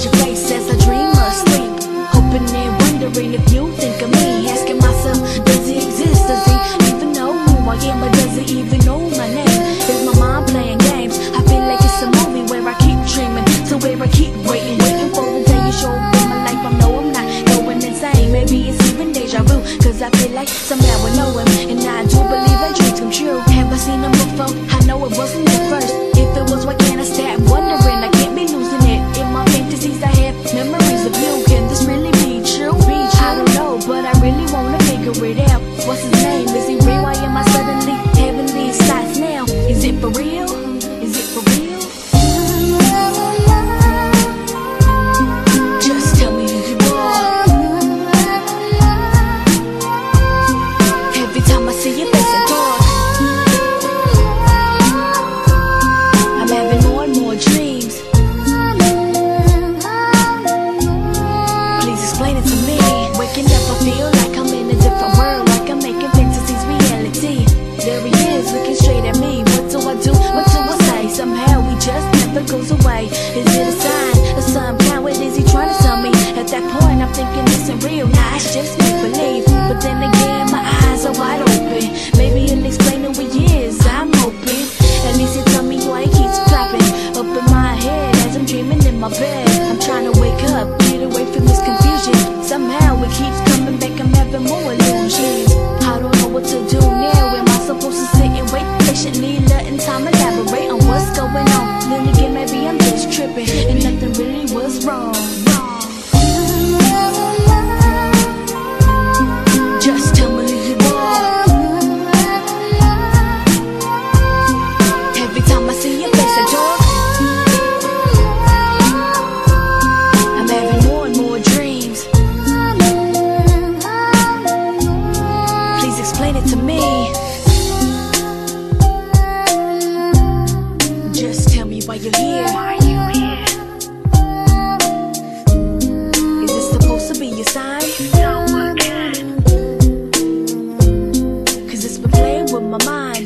Watch your face as I dream or sleep Hoping and wondering if you think of me Asking myself, does he exist? Does he even know who I am? Or does he even know my name? Is my mind playing games? I feel like it's a movie where I keep dreaming To where I keep waiting Waiting for the day you show up in my life I know I'm not going insane Maybe it's even deja vu Cause I feel like somehow I know why you're here. Why are you here? Is this supposed to be your sign? No, Cause it's been playing with my mind.